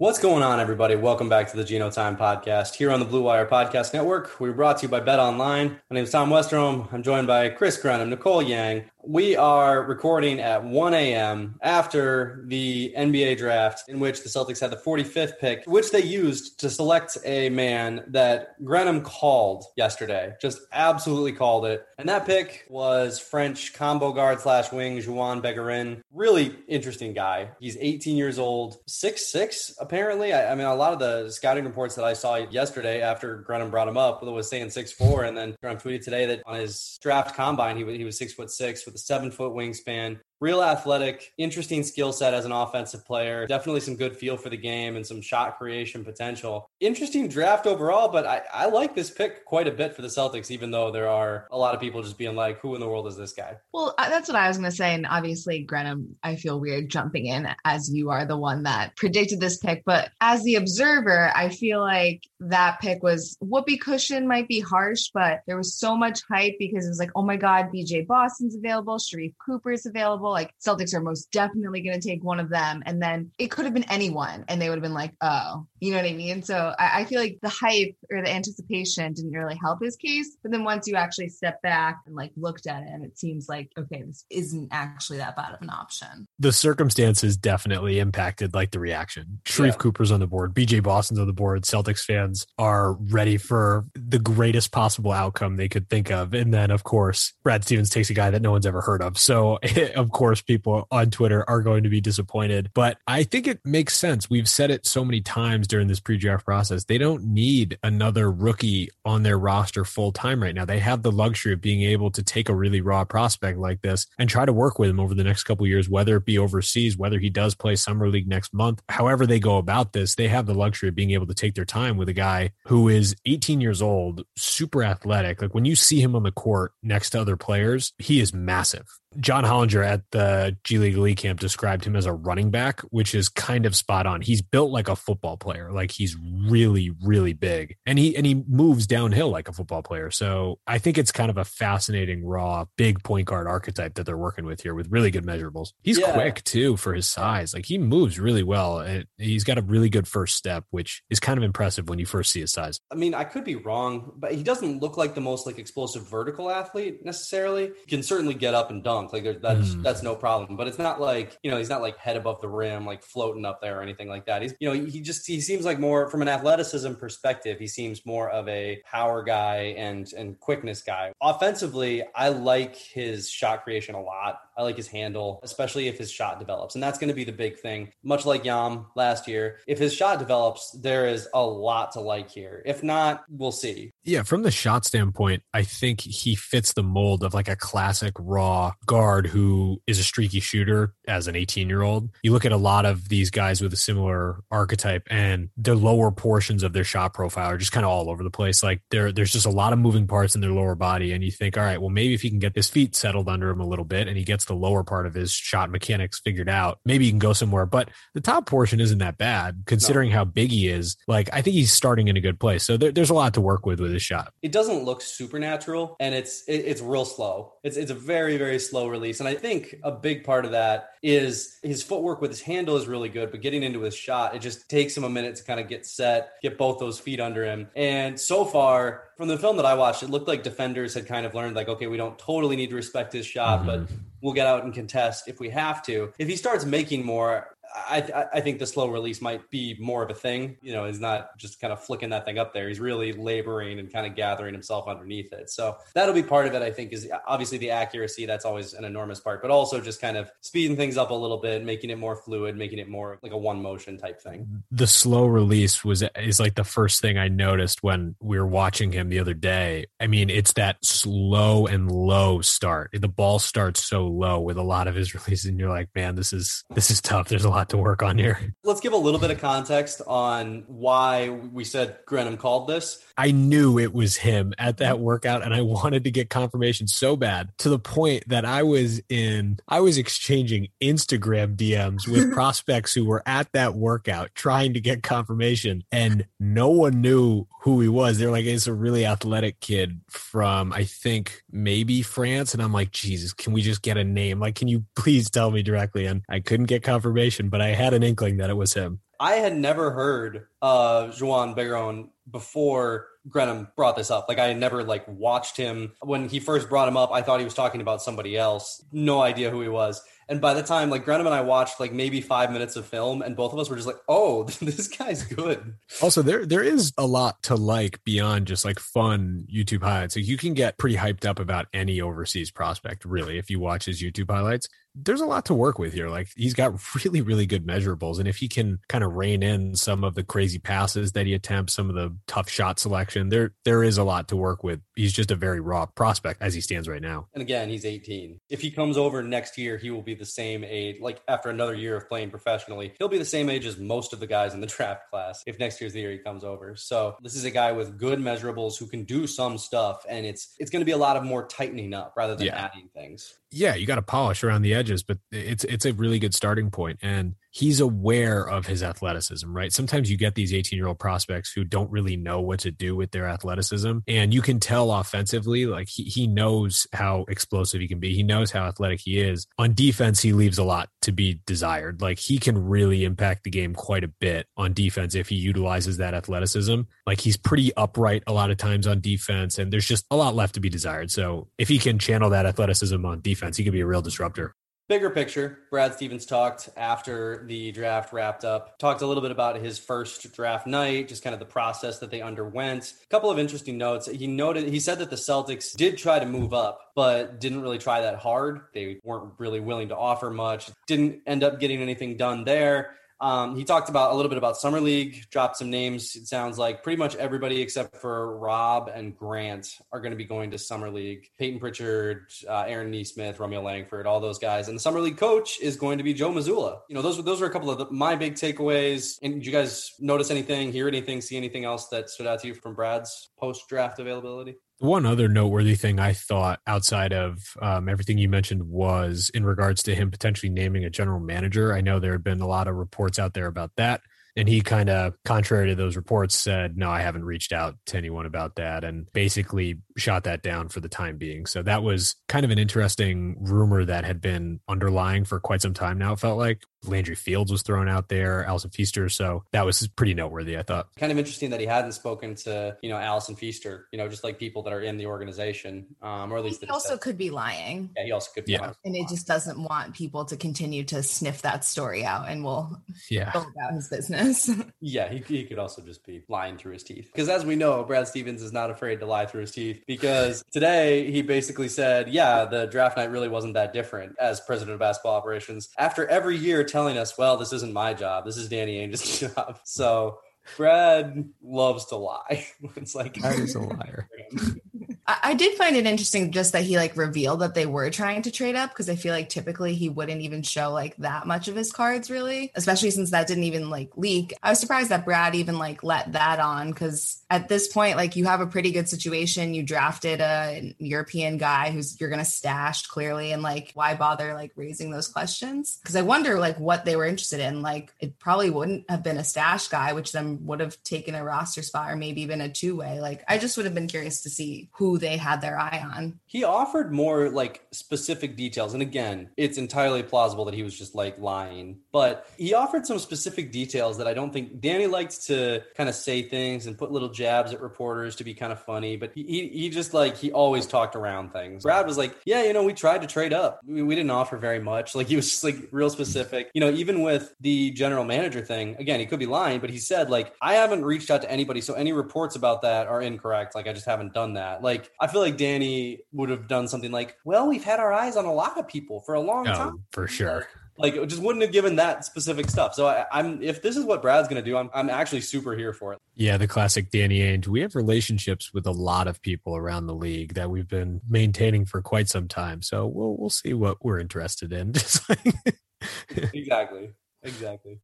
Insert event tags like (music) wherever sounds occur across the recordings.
What's going on, everybody? Welcome back to the Gino Time Podcast here on the Blue Wire Podcast Network. We're brought to you by Bet Online. My name is Tom Westerholm. I'm joined by Chris Grenham, Nicole Yang, we are recording at 1 a.m. after the NBA draft, in which the Celtics had the 45th pick, which they used to select a man that Grenham called yesterday. Just absolutely called it. And that pick was French combo guard slash wing Juhann Begarin. Really interesting guy. He's 18 years old, six six apparently. I, I, mean, a lot of the scouting reports that I saw yesterday after Grenham brought him up was saying six four, and then Grenham tweeted today that on his draft combine he was, he was six foot six with seven foot wingspan real athletic, interesting skill set as an offensive player. Definitely some good feel for the game and some shot creation potential. Interesting draft overall, but I, I like this pick quite a bit for the Celtics, even though there are a lot of people just being like, who in the world is this guy? Well, uh, that's what I was going to say. And obviously, Grenham, I feel weird jumping in as you are the one that predicted this pick. But as the observer, I feel like that pick was whoopee cushion might be harsh, but there was so much hype because it was like, oh my God, BJ Boston's available, Sharife Cooper's available like Celtics are most definitely going to take one of them. And then it could have been anyone and they would have been like, oh, you know what I mean? So I, I, feel like the hype or the anticipation didn't really help his case. But then once you actually step back and like looked at it, and it seems like, okay, this isn't actually that bad of an option. The circumstances definitely impacted like the reaction. Sharife yeah. Cooper's on the board, BJ Boston's on the board. Celtics fans are ready for the greatest possible outcome they could think of. And then, of course, Brad Stevens takes a guy that no one's ever heard of. So, (laughs) of course, people on Twitter are going to be disappointed. But I think it makes sense. We've said it so many times during this pre-draft process. They don't need another rookie on their roster full time right now. They have the luxury of being able to take a really raw prospect like this and try to work with him over the next couple years, whether it be overseas, whether he does play summer league next month. However they go about this, they have the luxury of being able to take their time with a guy who is 18 years old, super athletic. Like when you see him on the court next to other players, he is massive. John Hollinger at the G League Camp described him as a running back, which is kind of spot on. He's built like a football player, like he's really, really big, and he and he moves downhill like a football player. So I think it's kind of a fascinating, raw, big point guard archetype that they're working with here, with really good measurables. He's yeah. quick too for his size. Like he moves really well, and he's got a really good first step, which is kind of impressive when you first see his size. I mean, I could be wrong, but he doesn't look like the most like explosive vertical athlete necessarily. He can certainly get up and dunk dunk. Like that's mm. that's no problem. But it's not like you know he's not like head above the rim, like floating up there or anything like that. He's you know he just he seems like more from an athleticism perspective. He seems more of a power guy and and quickness guy. Offensively, I like his shot creation a lot. I like his handle, especially if his shot develops. And that's going to be the big thing. Much like Yam last year, if his shot develops, there is a lot to like here. If not, we'll see. Yeah, from the shot standpoint, I think he fits the mold of like a classic raw guard who is a streaky shooter as an 18 year old. You look at a lot of these guys with a similar archetype and the lower portions of their shot profile are just kind of all over the place. Like there, there's just a lot of moving parts in their lower body. And you think, all right, well, maybe if he can get his feet settled under him a little bit and he gets the lower part of his shot mechanics figured out, maybe he can go somewhere. But the top portion isn't that bad considering no. how big he is. Like I think he's starting in a good place. So there, there's a lot to work with with his shot. It doesn't look supernatural, and it's it, it's real slow. It's it's a very very slow release, and I think a big part of that is his footwork with his handle is really good, but getting into his shot, it just takes him a minute to kind of get set, get both those feet under him. And so far, from the film that I watched, it looked like defenders had kind of learned, like, okay, we don't totally need to respect his shot, mm-hmm. but we'll get out and contest if we have to. If he starts making more, I, I think the slow release might be more of a thing. You know, he's not just kind of flicking that thing up there. He's really laboring and kind of gathering himself underneath it. So that'll be part of it. I think is obviously the accuracy. That's always an enormous part, but also just kind of speeding things up a little bit, making it more fluid, making it more like a one motion type thing. The slow release was is like the first thing I noticed when we were watching him the other day. I mean, it's that slow and low start. The ball starts so low with a lot of his (laughs) releases, and you're like, man, this is this is tough. There's a lot to work on here. Let's give a little bit of context on why we said Grenham called this. I knew it was him at that workout and I wanted to get confirmation so bad to the point that I was in I was exchanging Instagram DMs with (laughs) prospects who were at that workout trying to get confirmation and no one knew who he was. They're like, it's a really athletic kid from I think maybe France. And I'm like, Jesus, can we just get a name? Like, can you please tell me directly? And I couldn't get confirmation, but I had an inkling that it was him I had never heard of Juhann Begarin before Grenham brought this up. Like I had never like watched him when he first brought him up. I thought he was talking about somebody else. No idea who he was. And by the time like Grenham and I watched like maybe five minutes of film, and both of us were just like, "Oh, (laughs) this guy's good." Also, there there is a lot to like beyond just like fun YouTube highlights. So you can get pretty hyped up about any overseas prospect, really, if you watch his YouTube highlights there's a lot to work with here. Like he's got (laughs) really, really good measurables. And if he can kind of rein in some of the crazy passes that he attempts, some of the tough shot selection, there there is a lot to work with. He's just a very raw prospect as he stands right now. And again, he's 18. If he comes over next year, he will be the same age. Like after another year of playing professionally, he'll be the same age as most of the guys in the (laughs) draft class. If next year's the year he comes over, so this is a guy with good measurables who can do some stuff, and it's it's going to be a lot of more tightening up rather than yeah. adding things yeah, you got to polish around the edges, but it's it's a really good starting point. And he's aware of his athleticism, right? Sometimes you get these 18 year old prospects who don't really know what to do with their athleticism. And you can tell offensively, like he, he knows how explosive he can be. He knows how athletic he is. On defense, he leaves a lot to be desired. Like he can really impact the game quite a bit on defense if he utilizes that athleticism. Like he's pretty upright a lot of times on defense, and there's just a lot left to be desired. So if he can channel that athleticism on defense, he could be a real disruptor. Bigger picture, Brad Stevens talked after the draft wrapped up, talked a little bit about his first draft night, just kind of the process that they underwent. A couple of interesting notes. He noted, he said that the Celtics did try to move up, but didn't really try that hard. They weren't really willing to offer much, didn't end up getting anything done there. Um, he talked about a little bit about summer league, dropped some names. It sounds like pretty much everybody except for Rob and Grant are going to be going to summer league. Payton Pritchard, uh, Aaron Nesmith, Romeo Langford, all those guys, and the summer league coach is going to be Joe Mazzulla. You know, those those are a couple of the, my big takeaways. And did you guys notice anything, hear anything, see anything else that stood out to you from Brad's post draft availability? One other noteworthy thing I thought outside of um, everything you mentioned was in regards to him potentially naming a general manager. I know there have been a lot of reports out there about that. And he kind of, contrary to those reports, said, No, I haven't reached out to anyone about that and basically shot that down for the time being. So that was kind of an interesting rumor that had been underlying for quite some time now, it felt like. Landry Fields was thrown out there, Allison Feaster. So that was pretty noteworthy, I thought. Kind of interesting that he hadn't spoken to, you know, Allison Feaster, you know, just like people that are in the organization, um, or at least he also could be lying. Yeah, he also could be yeah. Lying. And it just doesn't want people to continue to sniff that story out and will yeah. go about his business. (laughs) yeah, he, he could also just be lying through his teeth. Because as we know, Brad Stevens is not afraid to lie through his teeth because (laughs) today he basically said, yeah, the draft night really wasn't that different as president of basketball operations. After every year telling us, well, this isn't my job. This is Danny Ainge's (laughs) job. So Brad loves to lie. (laughs) it's like he's a liar. (laughs) I did find it interesting just that he like revealed that they were trying to trade up because I feel like typically he wouldn't even show like that much of his cards really, especially since that didn't even like leak. I was surprised that Brad even like let that on because at this point, like you have a pretty good situation. You drafted a European guy who's you're gonna stash clearly, and like why bother like raising those questions? Because I wonder like what they were interested in. Like it probably wouldn't have been a stash guy, which then would have taken a roster spot or maybe even a two way. Like I just would have been curious to see who they had their eye on. He offered more like specific details. And again, it's entirely plausible that he was just like lying, but he offered some specific details that I don't think Danny likes to kind of say things and put little jabs at reporters to be kind of funny, but he, he, just like, he always talked around things. Brad was like, yeah, you know, we tried to trade up. We, we didn't offer very much. (laughs) Like he was just like real specific, you know, even with the general manager thing, again, he could be lying, but he said like, I haven't reached out to anybody. So any reports about that are incorrect. Like I just haven't done that. Like I feel like Danny would have done something like, "Well, we've had our eyes on a lot of people for a long oh, time." For sure. Like, just wouldn't have given that specific stuff. So I, am if this is what Brad's going to do, I'm, I'm actually super here for it. Yeah, the classic Danny Ainge. We have relationships with a lot of people around the league that we've been maintaining for quite some time. So we'll we'll see what we're interested in. (laughs) exactly. Exactly.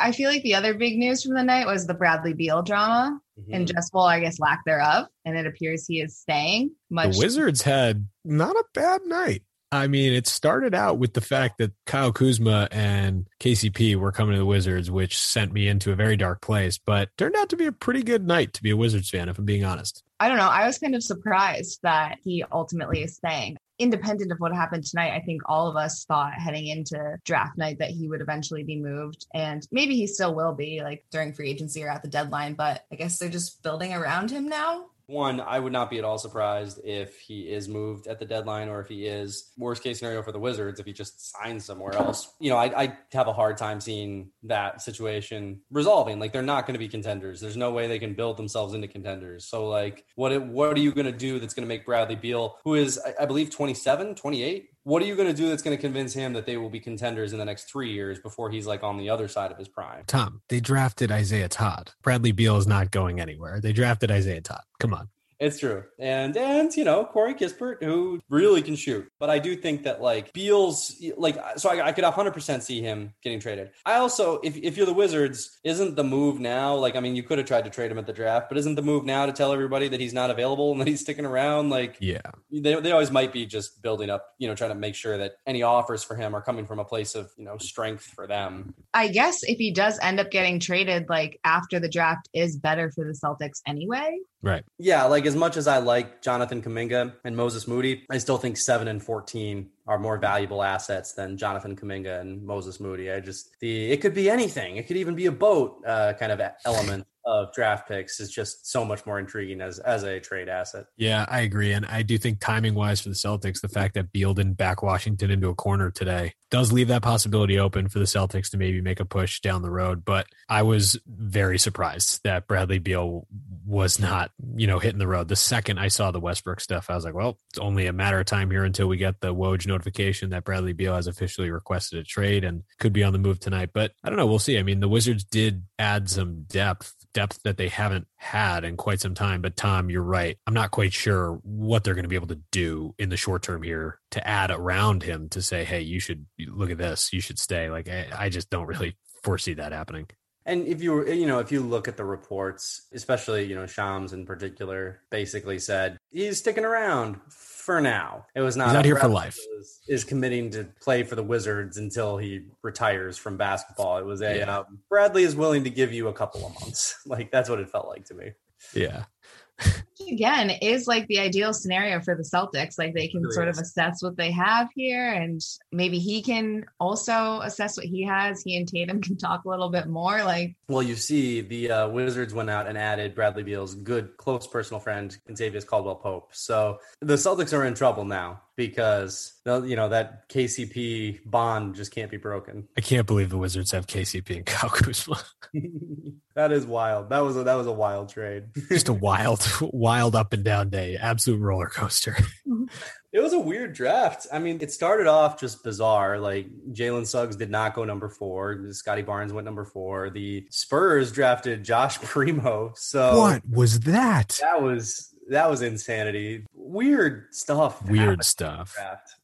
I feel like the other big news from the night was the Bradley Beal drama mm-hmm. and just well, I guess lack thereof. And it appears he is staying. Much the Wizards had not a bad night. I mean, it started out with the fact that Kyle Kuzma and KCP were coming to the Wizards, which sent me into a very dark place, but turned out to be a pretty good night to be a Wizards fan, if I'm being honest. I don't know. I was kind of surprised that he ultimately is staying. Independent of what happened tonight, I think all of us thought heading into draft night that he would eventually be moved. And maybe he still will be like during free agency or at the deadline, but I guess they're just building around him now one, I would not be at all surprised if he is moved at the deadline or if he is worst case scenario for the Wizards if he just signs somewhere else. You know, I, I have a hard time seeing that situation resolving. Like they're not going to be contenders. There's no way they can build themselves into contenders. So like what what are you going to do that's going to make Bradley Beal, who is I, I believe 27, 28, what are you going to do that's going to convince him that they will be contenders in the next three years before he's like on the other side of his prime? Tom, they drafted Isaiah Todd. Bradley Beal is not going anywhere. They drafted Isaiah Todd. Come on. It's true. And and you know, Corey Kispert, who really can shoot. But I do think that like Beal's like so I, I could 100 percent see him getting traded. I also if if you're the Wizards, isn't the move now, like I mean you could have tried to trade him at the draft, but isn't the move now to tell everybody that he's not available and that he's sticking around? Like yeah. They they always might be just building up, you know, trying to make sure that any offers for him are coming from a place of, you know, strength for them. I guess if he does end up getting traded, like after the draft is better for the Celtics anyway. Right. Yeah, like as much as I like Jonathan Kuminga and Moses Moody, I still think seven and fourteen are more valuable assets than Jonathan Kuminga and Moses Moody. I just the it could be anything. It could even be a boat uh, kind of element of draft picks is just so much more intriguing as as a trade asset. Yeah, I agree, and I do think timing wise for the Celtics, the fact that Beal didn't back Washington into a corner today does leave that possibility open for the Celtics to maybe make a push down the road. But I was very surprised that Bradley Beal was not, you know, hitting the road. The second I saw the Westbrook stuff, I was like, well, it's only a matter of time here until we get the Woj notification that Bradley Beal has officially requested a trade and could be on the move tonight. But I don't know. We'll see. I mean, the Wizards did add some depth depth that they haven't had in quite some time. But Tom, you're right. I'm not quite sure what they're going to be able to do in the short term here to add around him to say, hey, you should look at this, you should stay. Like I, I just don't really foresee that happening. And if you you know if you look at the reports, especially you know Shams in particular, basically said he's sticking around for now. It was not not here for life. Is, is, committing to play for the Wizards until he retires from basketball. It was a yeah. um, Bradley is willing to give you a couple of months. (laughs) Like that's what it felt like to me. Yeah again is like the ideal scenario for the Celtics. Like they can really sort is. of assess what they have here, and maybe he can also assess what he has. He and Tatum (laughs) can talk a little bit more. Like, well, you see, the uh, Wizards went out and added Bradley Beal's good, close personal friend, Kentavious Caldwell Pope. So the Celtics are in trouble now because you know that KCP bond just can't be broken. I can't believe the Wizards have KCP and Kyle Kuzma. (laughs) (laughs) that is wild. That was a, that was a wild trade. (laughs) just a wild, wild up and down day. Absolute roller coaster. Mm-hmm. It was a weird draft. I mean, it started off just bizarre. Like Jalen Suggs did not go number four. Scottie Barnes went number four. The Spurs drafted Josh Primo. So what was that? That was that was insanity. Weird stuff. Weird stuff.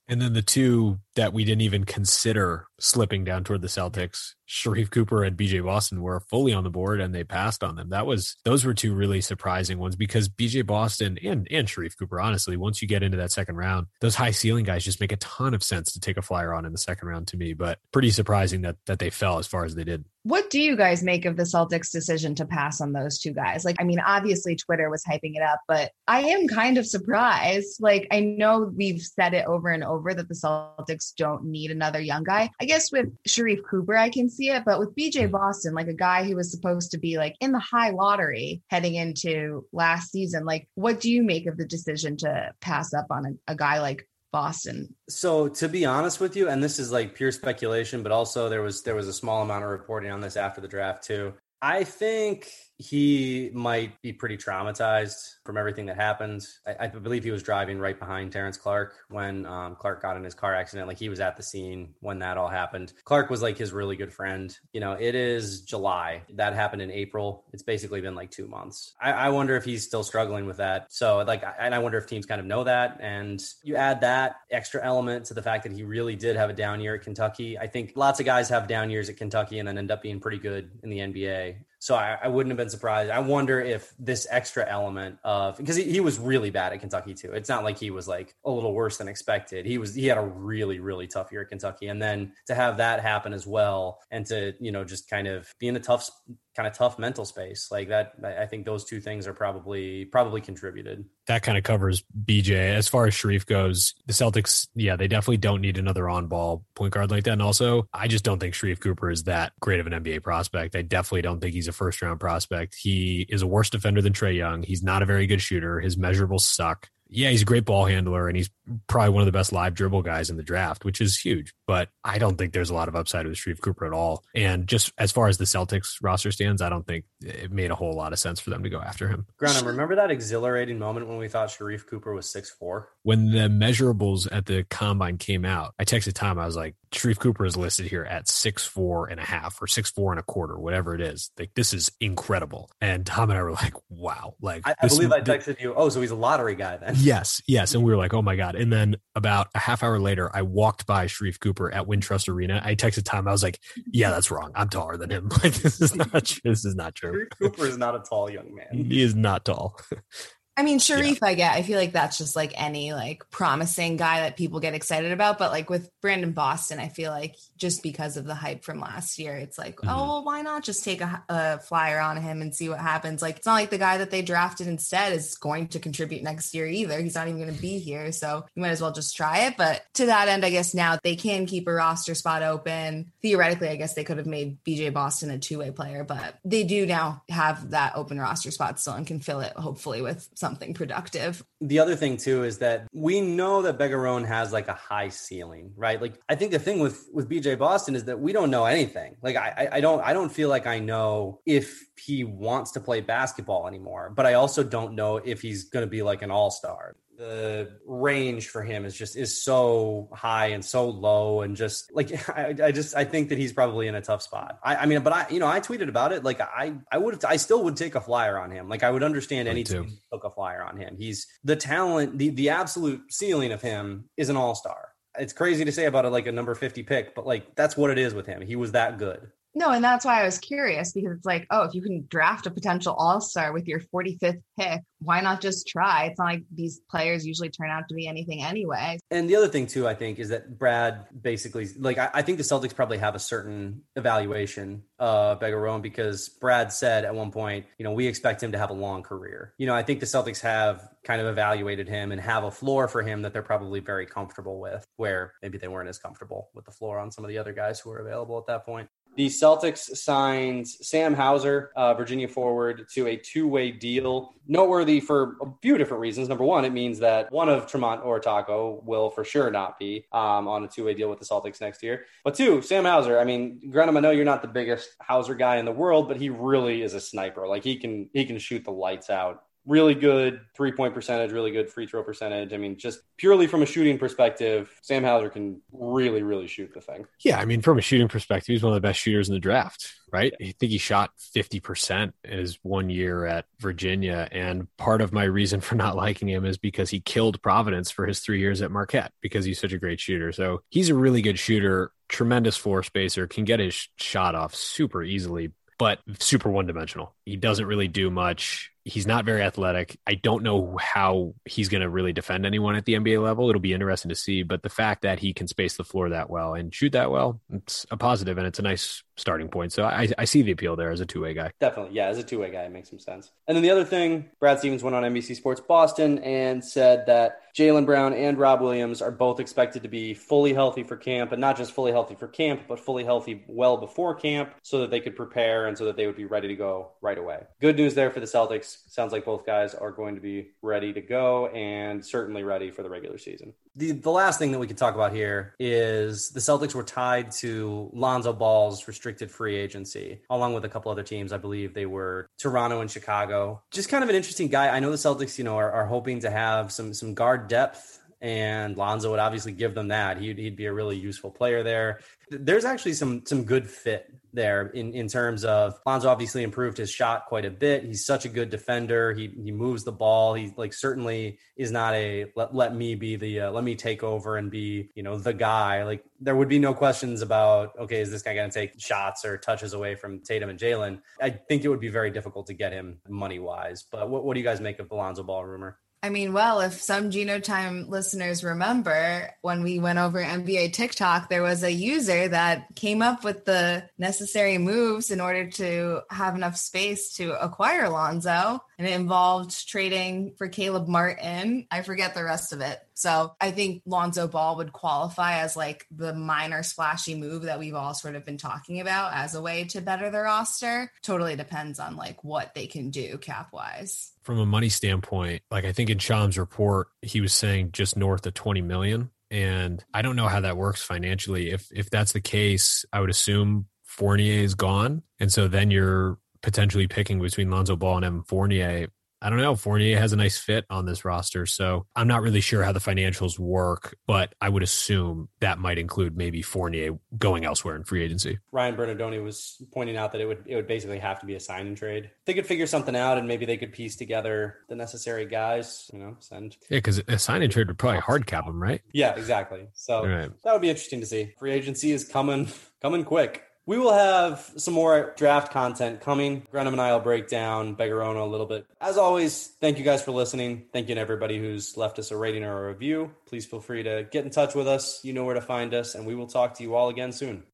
And then the two that we didn't even consider slipping down toward the Celtics, Sharife Cooper and BJ Boston were fully on the board and they passed on them. That was those were two really surprising ones because BJ Boston and and Sharife Cooper, honestly, once you get into that second round, those high ceiling guys just make a ton of sense to take a flyer on in the second round to me. But pretty surprising that that they fell as far as they did. What do you guys make of the Celtics decision to pass on those two guys? Like, I mean, obviously Twitter was hyping it up, but I am kind of surprised. Like, I know we've said it over and over that the Celtics don't need another young guy. I guess with Sharife Cooper, I can see it, but with BJ hmm. Boston, like a guy who was supposed to be like in the high lottery heading into last season, like, what do you make of the decision to pass up on a, a guy like Boston. So to be honest with you, and this is like pure speculation, but also there was there was a small amount of reporting on this after the draft too. I think he might be pretty traumatized from everything that happened. I, I believe he was driving right behind Terrence Clarke when um, Clarke got in his car accident. Like he was at the scene when that all happened. Clarke was like his really good friend. You know, it is July. That happened in April. It's basically been like two months. I, I wonder if he's still struggling with that. So, like, and I wonder if teams kind of know that. And you add that extra element to the fact that he really did have a down year at Kentucky. I think lots of guys have down years at Kentucky and then end up being pretty good in the NBA. So I, I, wouldn't have been surprised. I wonder if this extra element of because he, he was really bad at Kentucky too. It's not like he was like a little worse than expected. He was he had a really really tough year at Kentucky, and then to have that happen as well, and to you know just kind of be in a tough kind of tough mental space like that i think those two things are probably probably contributed. That kind of covers bj as far as sharife goes the celtics yeah they definitely don't need another on ball point guard like that. And also i just don't think sharife cooper is that great of an nba prospect. I definitely don't think he's a first round prospect. He is a worse defender than trae young. He's not a very good shooter. His measurables suck. Yeah, he's a great ball handler and he's probably one of the best live dribble guys in the draft, which is huge. But I don't think there's a lot of upside with Sharife Cooper at all. And just as far as the Celtics roster stands, I don't think it made a whole lot of sense for them to go after him. Grenham, remember that exhilarating moment when we thought Sharife Cooper was six four? When the measurables at the combine came out, I texted Tom, I was like, Sharife Cooper is listed here at six four and a half or six four and a quarter, whatever it is. Like this is incredible. And Tom and I were like, wow. Like I, I believe I texted you, oh, so he's a lottery guy then. Yes, yes. And we were like, oh my God. And then about a half hour later, I walked by Sharife Cooper at Wintrust Arena. I texted Tom. I was like, "Yeah, that's wrong. I'm taller than him. (laughs) Like this is not true. This is not true." Sharife Cooper is not a tall young man. He is not tall. (laughs) I mean, Sharife, yeah. I get. I feel like that's just like any like promising guy that people get excited about. But like with Brandon Boston, I feel like just because of the hype from last year, it's like, mm-hmm. oh, well, why not just take a, a, flyer on him and see what happens? Like, it's not like the guy that they drafted instead is going to contribute next year either. He's not even going to be here. So you might as well just try it. But to that end, I guess now they can keep a roster spot open. Theoretically, I guess they could have made BJ Boston a two way player, but they do now have that open roster spot still and can fill it hopefully with something productive. The other thing too is that we know that Begarin has like a high ceiling, right? Like I think the thing with with BJ Boston is that we don't know anything. Like I I don't I don't feel like I know if he wants to play basketball anymore, but I also don't know if he's going to be like an all-star the range for him is just is so high and so low and just like (laughs) I, I just I think that he's probably in a tough spot. I, I mean, but I you know I tweeted about it like I I would I still would take a flyer on him. Like I would understand any team took a flyer on him. He's the talent the the absolute ceiling of him is an all star. It's crazy to say about it like a number 50 pick, but like that's what it is with him. He was that good. No, and that's why I was curious because it's like, oh, if you can draft a potential all star with your 45th pick, why not just try? It's not like these players usually turn out to be anything anyway. And the other thing, too, I think, is that Brad basically, like, I, I think the Celtics probably have a certain evaluation of Begarin because Brad said at one point, you know, we expect him to have a long career. You know, I think the Celtics have kind of evaluated him and have a floor for him that they're probably very comfortable with, where maybe they weren't as comfortable with the floor on some of the other guys who were available at that point. The Celtics signed Sam Hauser, uh, Virginia forward, to a two way deal. Noteworthy for a few different reasons. Number one, it means that one of Tremont or Tacko will for sure not be um, on a two way deal with the Celtics next year. But two, Sam Hauser. I mean, Grenham, I know you're not the biggest Hauser guy in the world, but he really is a sniper. Like he can he can shoot the lights out really good three point percentage, really good free throw percentage. I mean, just purely from a shooting perspective, Sam Hauser can really, really shoot the thing. Yeah, I mean, from a shooting perspective, he's one of the best shooters in the draft, right? I think he shot 50% in his one year at Virginia. And part of my reason for not (laughs) liking him is because he killed Providence for his three years at Marquette because he's such a great shooter. So he's a really good shooter, tremendous floor spacer, can get his shot off super easily, but super one dimensional. He doesn't really do much He's not very athletic. I don't know how he's going to really defend anyone at the NBA level. It'll be interesting to see. But the fact that he can space the floor that well and shoot that well, it's a positive and it's a nice starting point. So I, I see the appeal there as a two way guy. Definitely. Yeah, as a two way guy, it makes some sense. And then the other thing, Brad Stevens went on NBC Sports Boston and said that Jaylen Brown and Rob Williams are both expected to be fully healthy for camp and not just fully healthy for camp, but fully healthy well before camp so that they could prepare and so that they would be ready to go right away. Good news there for the Celtics sounds like both guys are going to be ready to go and certainly ready for the regular season. The, the last thing that we can talk about here is the Celtics were tied to Lonzo Ball's restricted free agency, along with a couple other teams. I believe they were Toronto and Chicago. Just kind of an interesting guy. I know the Celtics, you know, are, are hoping to have some some guard depth and Lonzo would obviously give them that. He'd, he'd be a really useful player there. There's actually some some good fit there in, in terms of Lonzo obviously improved his shot quite a bit. He's such a good defender. He he moves the ball. He like certainly is not a let, let me be the uh, let me take over and be you know the guy. Like there would be no questions about okay is this guy going to take shots or touches away from Tatum and Jalen. I think it would be very difficult to get him money wise. But what, what do you guys make of the Lonzo Ball rumor? I mean, well, if some Ginotime listeners remember when we went over NBA TikTok, there was a user that came up with the necessary moves in order to have enough space to acquire Lonzo. And it involved trading for Caleb Martin. I forget the rest of it. So I think Lonzo Ball would qualify as like the minor splashy move that we've all sort of been talking about as a way to better the roster. Totally depends on like what they can do cap wise. From a money standpoint, like I think in Sham's report, he was saying just north of 20 million. And I don't know how that works financially. If if that's the case, I would assume Fournier is gone. And so then you're potentially picking between Lonzo Ball and Evan Fournier. I don't know. Fournier has a nice fit on this roster. So I'm not really sure how the financials work, but I would assume that might include maybe Fournier going elsewhere in free agency. Ryan Bernardoni was pointing out that it would it would basically have to be a sign and trade. They could figure something out and maybe they could piece together the necessary guys, you know, send. Yeah, because a sign and trade would probably hard cap them, right? Yeah, exactly. So right. that would be interesting to see. Free agency is coming coming quick. We will have some more draft content coming. Grenham and I will break down Begarona a little bit. As always, thank you guys for listening. Thank you to everybody who's left us a rating or a review. Please feel free to get in touch with us. You know where to find us, and we will talk to you all again soon.